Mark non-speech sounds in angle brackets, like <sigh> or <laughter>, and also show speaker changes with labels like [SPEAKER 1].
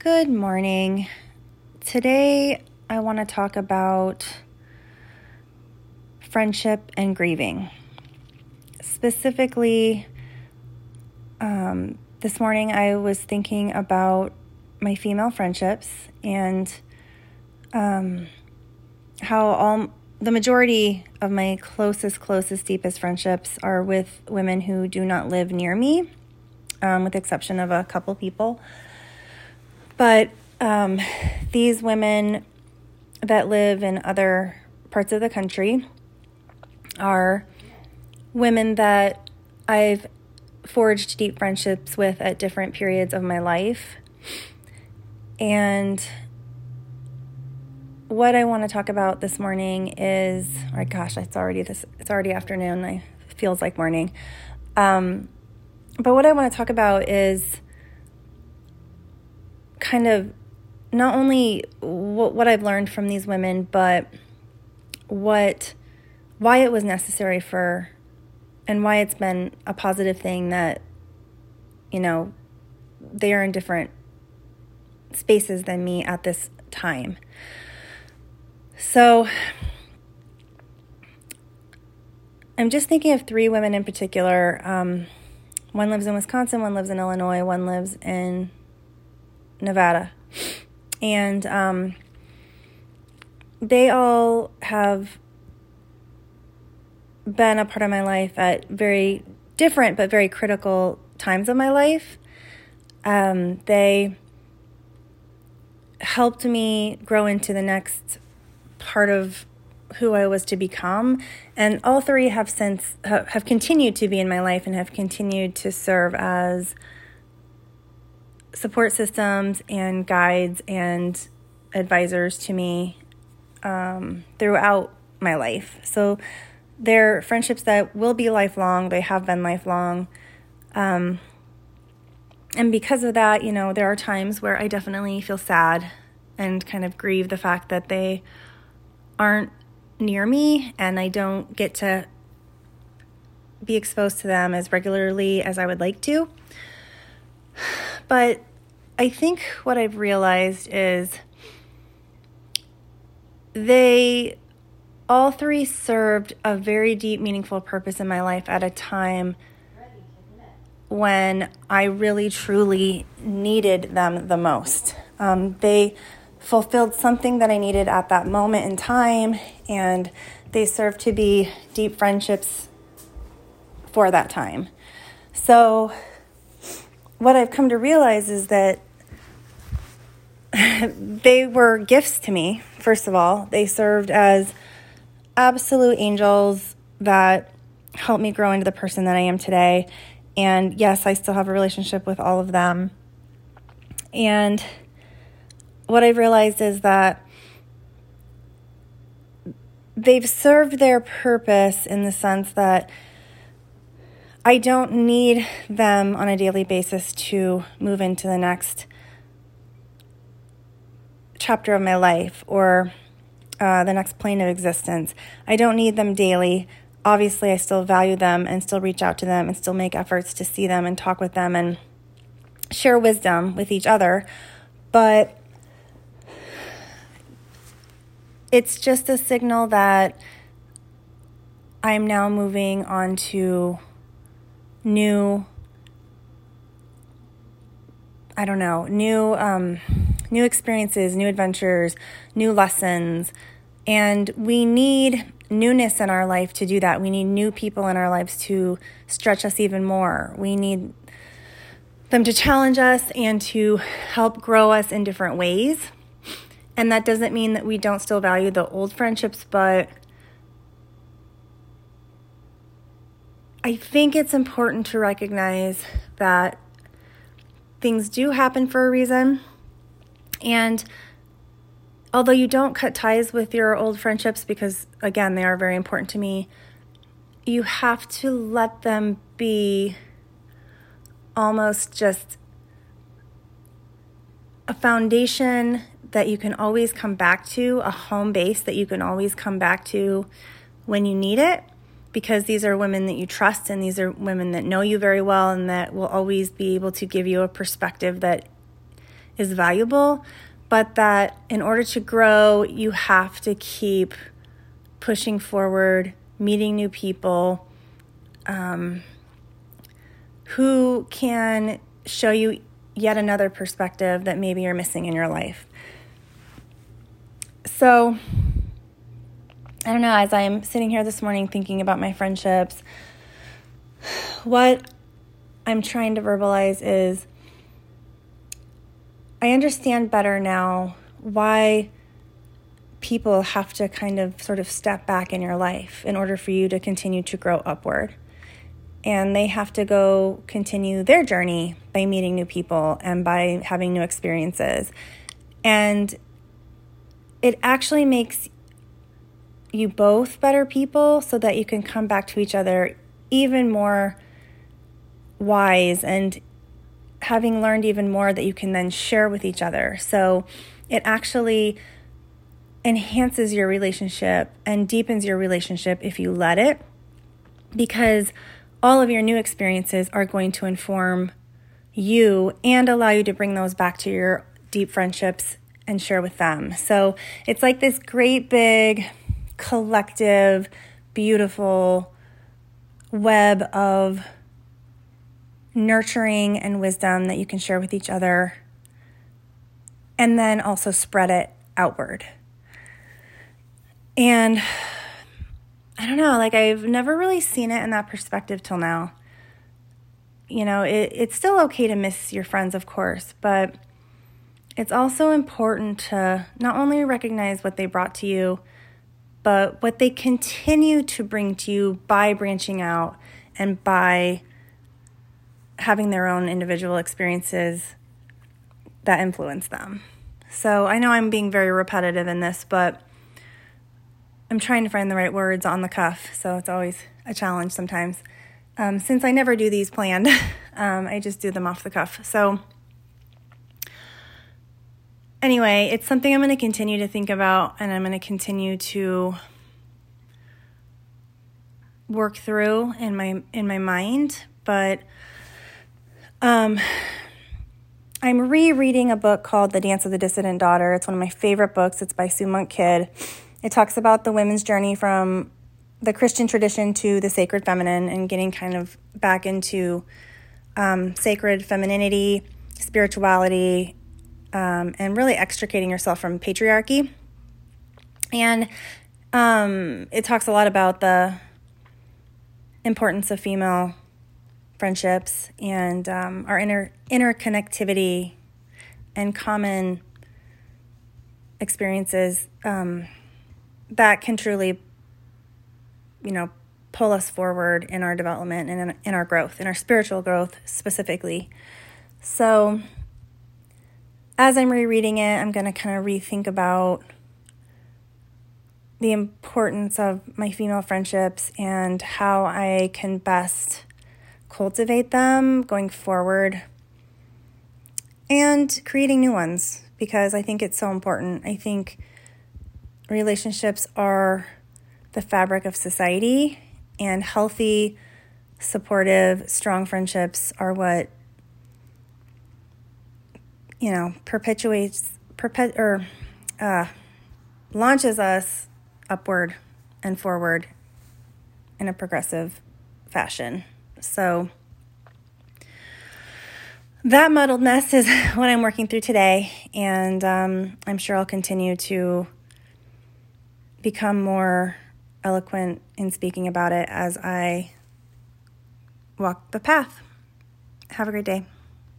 [SPEAKER 1] Good morning. Today I want to talk about friendship and grieving. Specifically, um, this morning I was thinking about my female friendships and um, how all the majority of my closest, closest, deepest friendships are with women who do not live near me, um, with the exception of a couple people. But um, these women that live in other parts of the country are women that I've forged deep friendships with at different periods of my life. And what I want to talk about this morning is, or gosh, it's already this, it's already afternoon. I feels like morning. Um, but what I want to talk about is kind of not only what, what I've learned from these women, but what, why it was necessary for, and why it's been a positive thing that, you know, they are in different spaces than me at this time. So I'm just thinking of three women in particular. Um, one lives in Wisconsin, one lives in Illinois, one lives in Nevada. And um, they all have been a part of my life at very different but very critical times of my life. Um, they helped me grow into the next part of who I was to become. And all three have since have continued to be in my life and have continued to serve as support systems and guides and advisors to me um, throughout my life. So they're friendships that will be lifelong. They have been lifelong. Um, and because of that, you know, there are times where I definitely feel sad and kind of grieve the fact that they aren't near me and I don't get to be exposed to them as regularly as I would like to. But I think what I've realized is they all three served a very deep, meaningful purpose in my life at a time when I really, truly needed them the most. Um, they fulfilled something that I needed at that moment in time, and they served to be deep friendships for that time. So, what I've come to realize is that <laughs> they were gifts to me, first of all. They served as absolute angels that helped me grow into the person that I am today. And yes, I still have a relationship with all of them. And what I've realized is that they've served their purpose in the sense that I don't need them on a daily basis to move into the next chapter of my life or uh, the next plane of existence. I don't need them daily. Obviously, I still value them and still reach out to them and still make efforts to see them and talk with them and share wisdom with each other. But it's just a signal that I'm now moving on to new I don't know, new um, new experiences, new adventures, new lessons. And we need newness in our life to do that. We need new people in our lives to stretch us even more. We need them to challenge us and to help grow us in different ways. And that doesn't mean that we don't still value the old friendships, but I think it's important to recognize that things do happen for a reason. And although you don't cut ties with your old friendships, because again, they are very important to me, you have to let them be almost just a foundation that you can always come back to, a home base that you can always come back to when you need it, because these are women that you trust and these are women that know you very well and that will always be able to give you a perspective that is valuable, but that in order to grow, you have to keep pushing forward, meeting new people um, who can show you yet another perspective that maybe you're missing in your life. So, I don't know, as I'm sitting here this morning thinking about my friendships, what I'm trying to verbalize is I understand better now why people have to kind of sort of step back in your life in order for you to continue to grow upward. And they have to go continue their journey by meeting new people and by having new experiences. And it actually makes you both better people so that you can come back to each other even more wise and having learned even more that you can then share with each other. So it actually enhances your relationship and deepens your relationship if you let it, because all of your new experiences are going to inform you and allow you to bring those back to your deep friendships and share with them. So it's like this great big collective, beautiful web of nurturing and wisdom that you can share with each other, and then also spread it outward. And I don't know, like I've never really seen it in that perspective till now. You know, it, it's still okay to miss your friends, of course, but it's also important to not only recognize what they brought to you, but what they continue to bring to you by branching out and by having their own individual experiences that influence them. So I know I'm being very repetitive in this, but I'm trying to find the right words on the cuff, so it's always a challenge sometimes. Um, since I never do these planned, <laughs> um, I just do them off the cuff. So, anyway, it's something I'm going to continue to think about, and I'm going to continue to work through in my in my mind. But um, I'm rereading a book called The Dance of the Dissident Daughter. It's one of my favorite books. It's by Sue Monk Kidd it talks about the women's journey from the Christian tradition to the sacred feminine and getting kind of back into um, sacred femininity, spirituality, um, and really extricating yourself from patriarchy. And um, it talks a lot about the importance of female friendships and um, our inner interconnectivity and common experiences um, that can truly, you know, pull us forward in our development and in, in our growth, in our spiritual growth specifically. So, as I'm rereading it, I'm going to kind of rethink about the importance of my female friendships and how I can best cultivate them going forward and creating new ones because I think it's so important. I think relationships are the fabric of society, and healthy, supportive, strong friendships are what you know perpetuates perpet or uh, launches us upward and forward in a progressive fashion. So that muddledness is <laughs> what I'm working through today, and um, I'm sure I'll continue to become more eloquent in speaking about it as I walk the path. Have a great day.